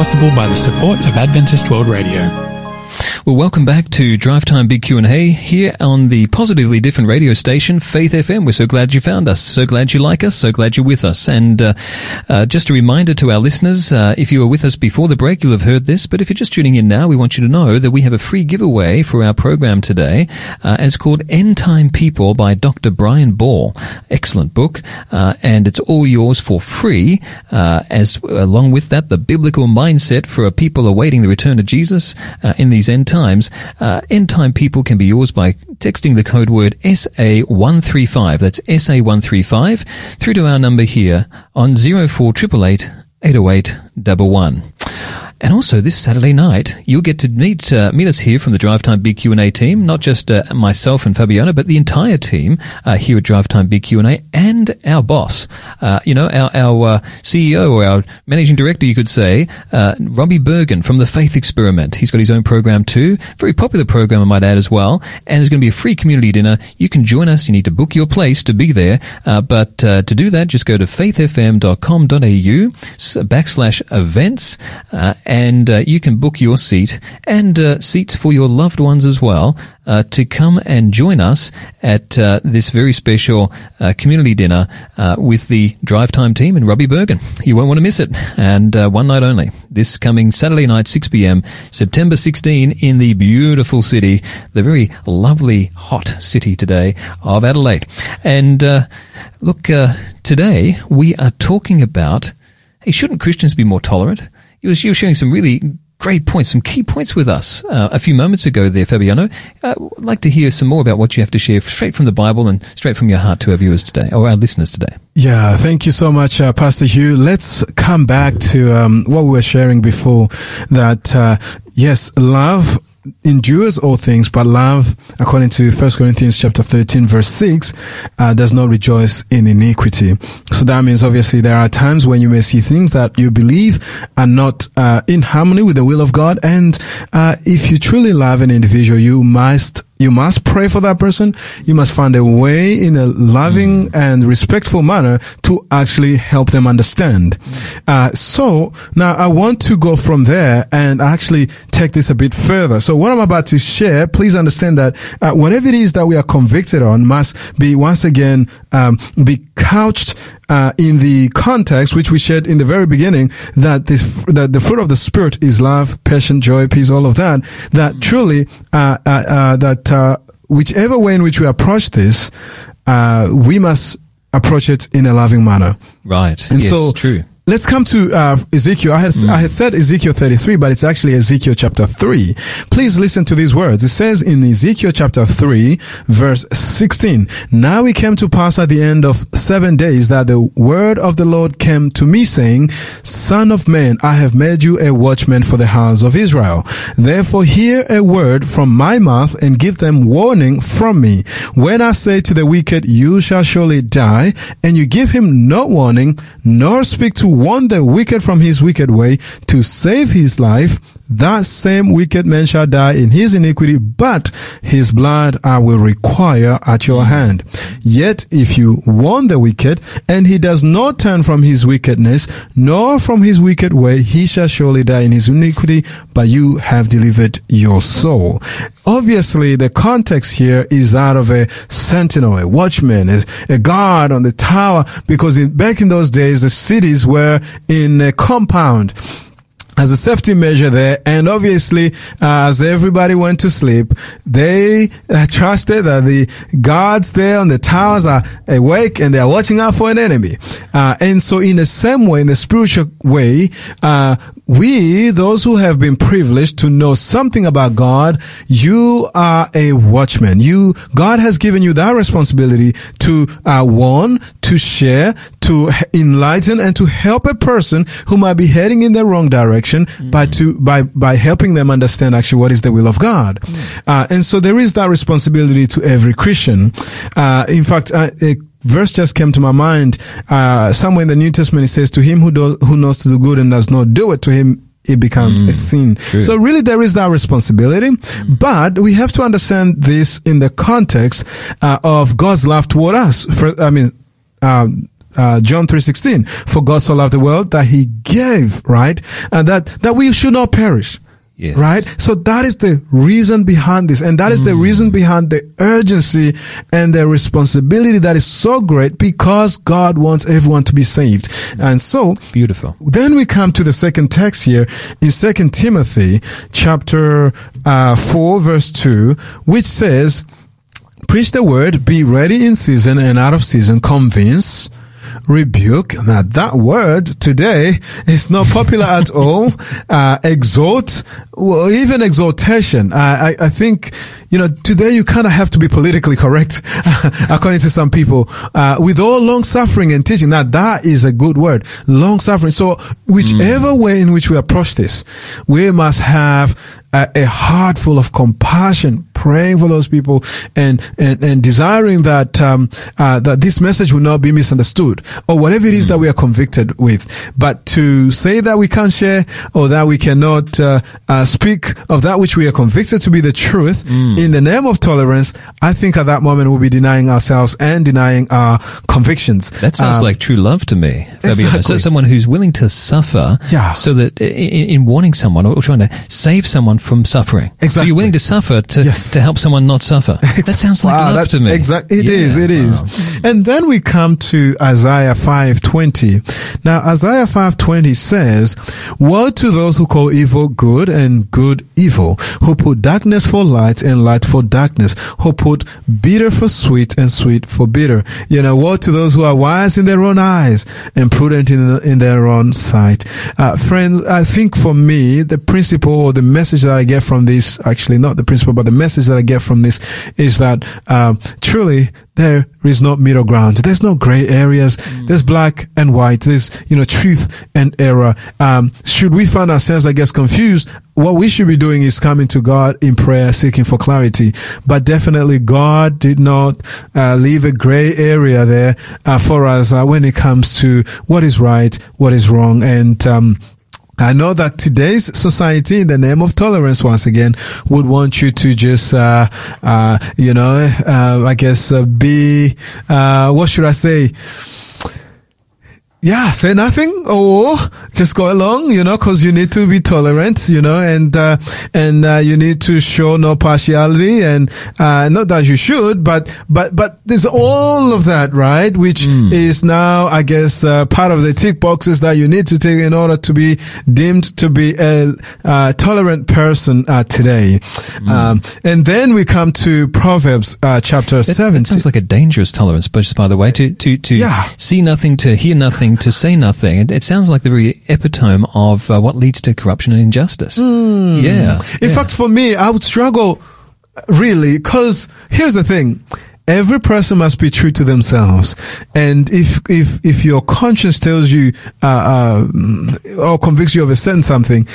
Possible by the support of Adventist World Radio. Well, welcome back to Drive Time Big Q&A here on the positively different radio station, Faith FM. We're so glad you found us. So glad you like us. So glad you're with us. And uh, uh, just a reminder to our listeners, uh, if you were with us before the break, you'll have heard this. But if you're just tuning in now, we want you to know that we have a free giveaway for our program today. Uh, and it's called End Time People by Dr. Bryan Ball. Excellent book. Uh, and it's all yours for free. Uh, as along with that, the biblical mindset for a people awaiting the return of Jesus in these end times. Uh, end time people can be yours by texting the code word SA135. That's SA135 through to our number here on 04888 808 11. And also this Saturday night, you'll get to meet uh, meet us here from the Drive Time Big Q and A team. Not just uh, myself and Fabiano, but the entire team uh, here at Drive Time Big Q and our boss. Uh, you know, our our uh, CEO or our managing director, you could say, uh, Robbie Bergen from the Faith Experiment. He's got his own program too, very popular program, I might add as well. And there's going to be a free community dinner. You can join us. You need to book your place to be there, uh, but to do that, just go to faithfm.com.au backslash events, uh, and uh, you can book your seat and uh, seats for your loved ones as well uh, to come and join us at uh, this very special uh, community dinner uh, with the Drive Time team and Robbie Bergen. You won't want to miss it, and one night only. This coming Saturday night, 6 p.m., September 16, in the beautiful city, the very lovely, hot city today of Adelaide. And look, today we are talking about hey, shouldn't Christians be more tolerant? You were, sharing some really great points, some key points with us uh, a few moments ago there, Fabiano. Uh, I'd like to hear some more about what you have to share straight from the Bible and straight from your heart to our viewers today, or our listeners today. Yeah, thank you so much, uh, Pastor Hugh. Let's come back to um, what we were sharing before. That uh, yes, love endures all things, but love, according to 1 Corinthians chapter 13, verse 6, uh, does not rejoice in iniquity. So that means obviously there are times when you may see things that you believe are not uh, in harmony with the will of God, and uh, if you truly love an individual, you must you must pray for that person. You must find a way in a loving and respectful manner to actually help them understand. Uh, so now I want to go from there and actually take this a bit further. So what I'm about to share, please understand that uh, whatever it is that we are convicted on must be once again um, be couched uh, in the context which we shared in the very beginning that this that the fruit of the spirit is love, passion, joy, peace, all of that. That truly uh, uh, uh, that uh, whichever way in which we approach this, uh, we must approach it in a loving manner. Right. And yes, so true. Let's come to uh, Ezekiel. I had I had said Ezekiel 33, but it's actually Ezekiel chapter 3. Please listen to these words. It says in Ezekiel chapter 3, verse 16, Now it came to pass at the end of seven days that the word of the Lord came to me saying, Son of man, I have made you a watchman for the house of Israel. Therefore hear a word from my mouth and give them warning from me. When I say to the wicked, you shall surely die, and you give him no warning, nor speak to warn the wicked from his wicked way to save his life, that same wicked man shall die in his iniquity, but his blood I will require at your hand. Yet if you warn the wicked, and he does not turn from his wickedness, nor from his wicked way, he shall surely die in his iniquity, but you have delivered your soul. Obviously, the context here is that of a sentinel, a watchman, a, a guard on the tower, because in, back in those days, the cities were in a compound. As a safety measure there. And obviously, uh, as everybody went to sleep, they uh, trusted that the guards there on the towers are awake and they are watching out for an enemy. Uh, and so in the same way, in the spiritual way, uh, we, those who have been privileged to know something about God, you are a watchman. You, God has given you that responsibility to uh, warn, to share, to enlighten, and to help a person who might be heading in the wrong direction mm. by to by by helping them understand actually what is the will of God. Mm. Uh, and so there is that responsibility to every Christian. Uh, in fact, uh, a verse just came to my mind. Uh, somewhere in the New Testament, it says, "To him who does who knows to do good and does not do it, to him it becomes mm, a sin. So really there is that responsibility, mm. but we have to understand this in the context uh, of God's love toward us. For, I mean, uh, uh, John 3.16, for God so loved the world that he gave, right? And that, that we should not perish. Yes. Right? So that is the reason behind this. And that is mm. the reason behind the urgency and the responsibility that is so great because God wants everyone to be saved. And so. Beautiful. Then we come to the second text here in second Timothy chapter, uh, 4 verse 2, which says, preach the word, be ready in season and out of season, convince, rebuke. Now that word today is not popular at all. Uh, exhort, well, even exhortation. I, I, I think, you know, today you kind of have to be politically correct, according to some people, uh, with all long suffering and teaching. Now that is a good word. Long suffering. So whichever mm. way in which we approach this, we must have a, a heart full of compassion, praying for those people and, and, and desiring that, um, uh, that this message will not be misunderstood or whatever it is that we are convicted with. But to say that we can't share or that we cannot, uh, uh, speak of that which we are convicted to be the truth mm. in the name of tolerance, I think at that moment we'll be denying ourselves and denying our convictions. That sounds um, like true love to me. Exactly. So someone who's willing to suffer yeah. so that in, in warning someone or trying to save someone from suffering. Exactly. So you're willing to suffer to, yes. to help someone not suffer. That sounds like wow, love to me. Exactly. It yeah. is. It is. Wow. And then we come to Isaiah 5:20. Now Isaiah 5:20 says, "Woe to those who call evil good and good evil, who put darkness for light and light for darkness, who put bitter for sweet and sweet for bitter." You know, woe to those who are wise in their own eyes and prudent in, in their own sight. Uh, friends, I think for me, the principle or the message that I get from this, actually not the principle, but the message that I get from this is that uh, truly there is no middle ground. There's no gray areas. Mm. There's black and white. There's, you know, truth and error. Um, should we find ourselves, I guess, confused, what we should be doing is coming to God in prayer, seeking for clarity. But definitely God did not uh, leave a gray area there uh, for us uh, when it comes to what is right, what is wrong. And, um, I know that today's society, in the name of tolerance, once again, would want you to just, uh, uh, you know, uh, I guess, uh, be, uh, what should I say? Yeah, say nothing or just go along, you know, cause you need to be tolerant, you know, and, uh, and, uh, you need to show no partiality and, uh, not that you should, but, but, but there's all of that, right? Which mm. is now, I guess, uh, part of the tick boxes that you need to take in order to be deemed to be a, uh, tolerant person, uh, today. Mm. Um, and then we come to Proverbs, chapter 7. It sounds like a dangerous tolerance, but just by the way, to, to, to yeah. see nothing, to hear nothing, nothing to say nothing. It, it sounds like the very epitome of uh, what leads to corruption and injustice. Mm. Yeah. In yeah. fact, for me, I would struggle really because here's the thing. Every person must be true to themselves, and if if if your conscience tells you uh, uh, or convicts you of a certain something,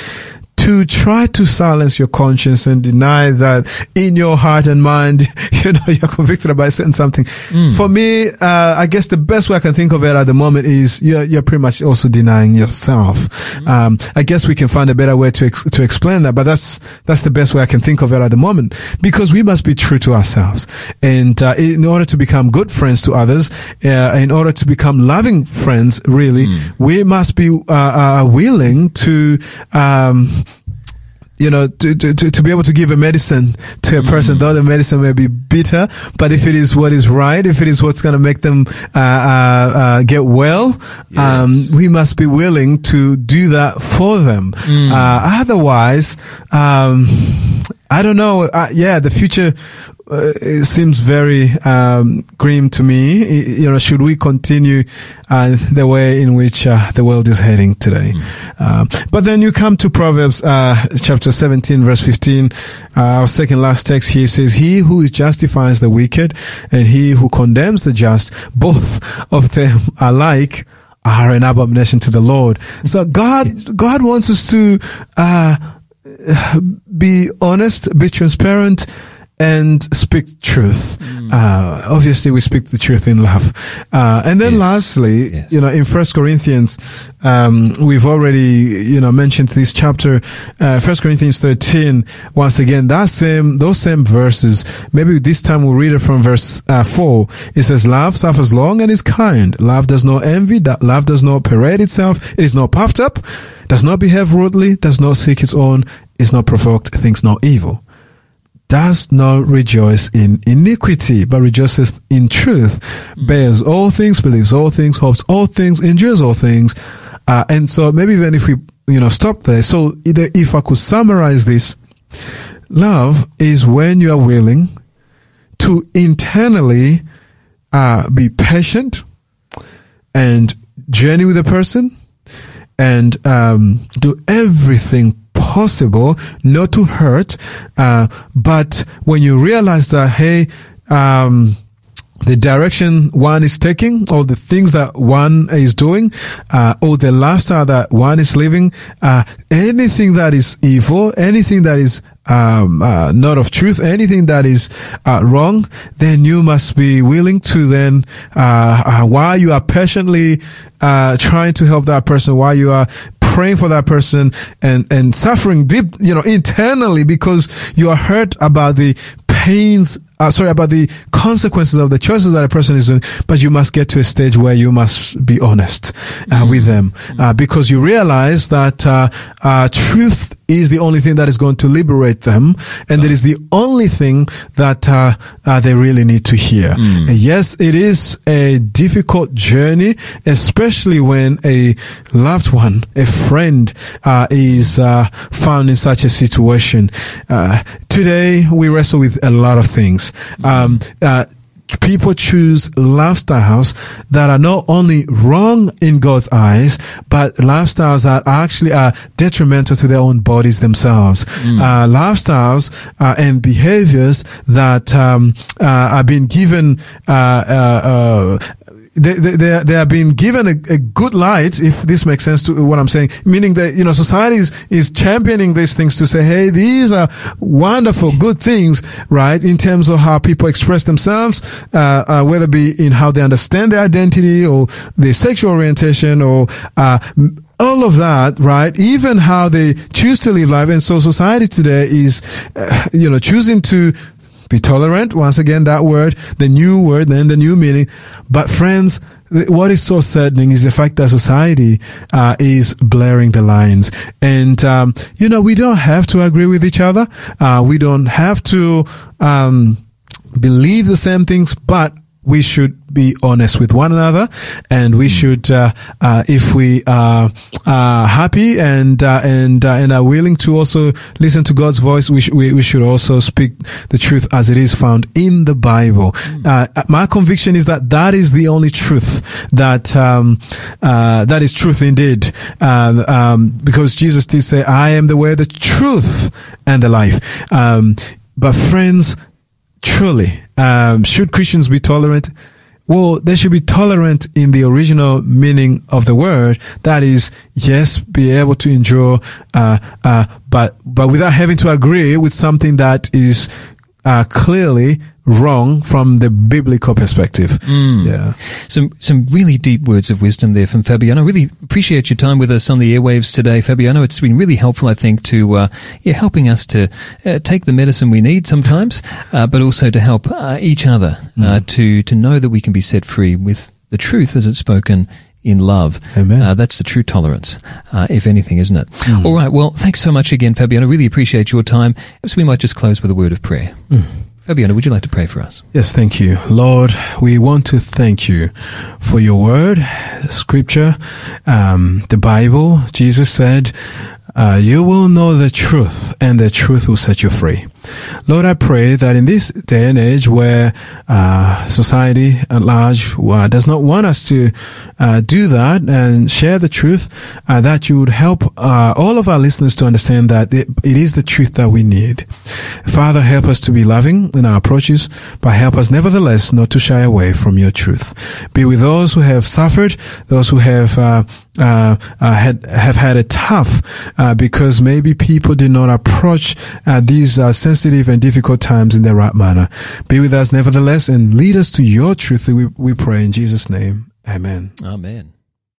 to try to silence your conscience and deny that in your heart and mind, you know, you're convicted about saying something. Mm. For me, uh, I guess the best way I can think of it at the moment is you're, you're pretty much also denying yourself. Mm. Um, I guess we can find a better way to, ex- to explain that, but that's, that's the best way I can think of it at the moment because we must be true to ourselves. And, uh, in order to become good friends to others, uh, in order to become loving friends, really, mm. we must be, uh, uh, willing to, um, you know, to, to, to, to be able to give a medicine to a person, though the medicine may be bitter, but if it is what is right, if it is what's going to make them, uh, uh, uh, get well, um, we must be willing to do that for them. Uh, otherwise, um, I don't know. Uh, yeah, the future uh, it seems very um, grim to me. You know, should we continue uh, the way in which uh, the world is heading today? Um, but then you come to Proverbs uh, chapter 17, verse 15. Uh, our second last text here says, "He who justifies the wicked and he who condemns the just, both of them alike." Are an abomination to the Lord. So God, God wants us to uh, be honest, be transparent, and speak truth. Uh, obviously, we speak the truth in love. Uh, and then Yes. lastly, Yes. you know, in First Corinthians, um, we've already, you know, mentioned this chapter, uh, First Corinthians 13. Once again, that same, those same verses, maybe this time we'll read it from verse, uh, 4. It says, love suffers long and is kind. Love does not envy. That love does not parade itself. It is not puffed up, does not behave rudely, does not seek its own, is not provoked, thinks no evil does not rejoice in iniquity, but rejoices in truth, bears all things, believes all things, hopes all things, endures all things. Uh, and so maybe even if we, you know, stop there. So either if I could summarize this, love is when you are willing to internally, uh, be patient and journey with a person and um, do everything possible not to hurt. Uh, but when you realize that, hey, um, the direction one is taking, or the things that one is doing, uh, or the lifestyle that one is living, uh, anything that is evil, anything that is um, uh, not of truth, anything that is uh, wrong, then you must be willing to then, uh, uh, while you are patiently trying to help that person, while you are praying for that person and and suffering deep, you know, internally because you are hurt about the pains. Uh, sorry about the consequences of the choices that a person is doing, but you must get to a stage where you must be honest uh, with them uh, because you realize that uh, uh, truth is the only thing that is going to liberate them, and that is the only thing that uh, uh, they really need to hear. And yes, it is a difficult journey, especially when a loved one, a friend, uh, is uh, found in such a situation. Uh, today, we wrestle with a lot of things. Um, uh, people choose lifestyles that are not only wrong in God's eyes, but lifestyles that actually are detrimental to their own bodies themselves. Uh, lifestyles uh, and behaviors that um, uh, are being given. They, they, they, are, being given a, a good light, if this makes sense to what I'm saying, meaning that, you know, society is, is championing these things to say, hey, these are wonderful, good things, right? In terms of how people express themselves, uh, uh, whether it be in how they understand their identity or their sexual orientation or, uh, all of that, right? Even how they choose to live life. And so society today is, uh, you know, choosing to be tolerant. Once again, that word, the new word, then the new meaning. But friends, what is so saddening is the fact that society uh, is blurring the lines, and um, you know we don't have to agree with each other. Uh, we don't have to um, believe the same things, but we should be honest with one another, and we should, uh, uh, if we are uh, happy and uh, and uh, and are willing to also listen to God's voice, we, sh- we we should also speak the truth as it is found in the Bible. Uh, my conviction is that that is the only truth that um, uh, that is truth indeed, uh, um, because Jesus did say, "I am the way, the truth, and the life." Um, but friends truly, um, should Christians be tolerant? Well, they should be tolerant in the original meaning of the word. That is, yes, be able to endure, uh, uh, but, but without having to agree with something that is, uh, clearly wrong from the biblical perspective. Yeah. Some some really deep words of wisdom there from Fabiano. Really appreciate your time with us on the airwaves today, Fabiano. It's been really helpful, I think, to uh, yeah helping us to uh, take the medicine we need sometimes, uh, but also to help uh, each other uh, to to know that we can be set free with the truth as it's spoken in love. Amen. Uh, that's the true tolerance, uh, if anything, isn't it? Hmm. All right. Well, thanks so much again, Fabiano. Really appreciate your time. So we might just close with a word of prayer. Hmm. Fabiano, would you like to pray for us? Yes, thank you. Lord, we want to thank you for your word, scripture, um, the Bible. Jesus said, uh, you will know the truth and the truth will set you free. Lord, I pray that in this day and age where uh, society at large uh, does not want us to uh, do that and share the truth, uh, that you would help uh, all of our listeners to understand that it, it is the truth that we need. Father, help us to be loving in our approaches, but help us nevertheless not to shy away from your truth. Be with those who have suffered, those who have uh, had have had it tough uh, because maybe people did not approach uh, these uh, sensitive and difficult times in the right manner. Be with us nevertheless and lead us to your truth. We we pray in Jesus' name. Amen. Amen.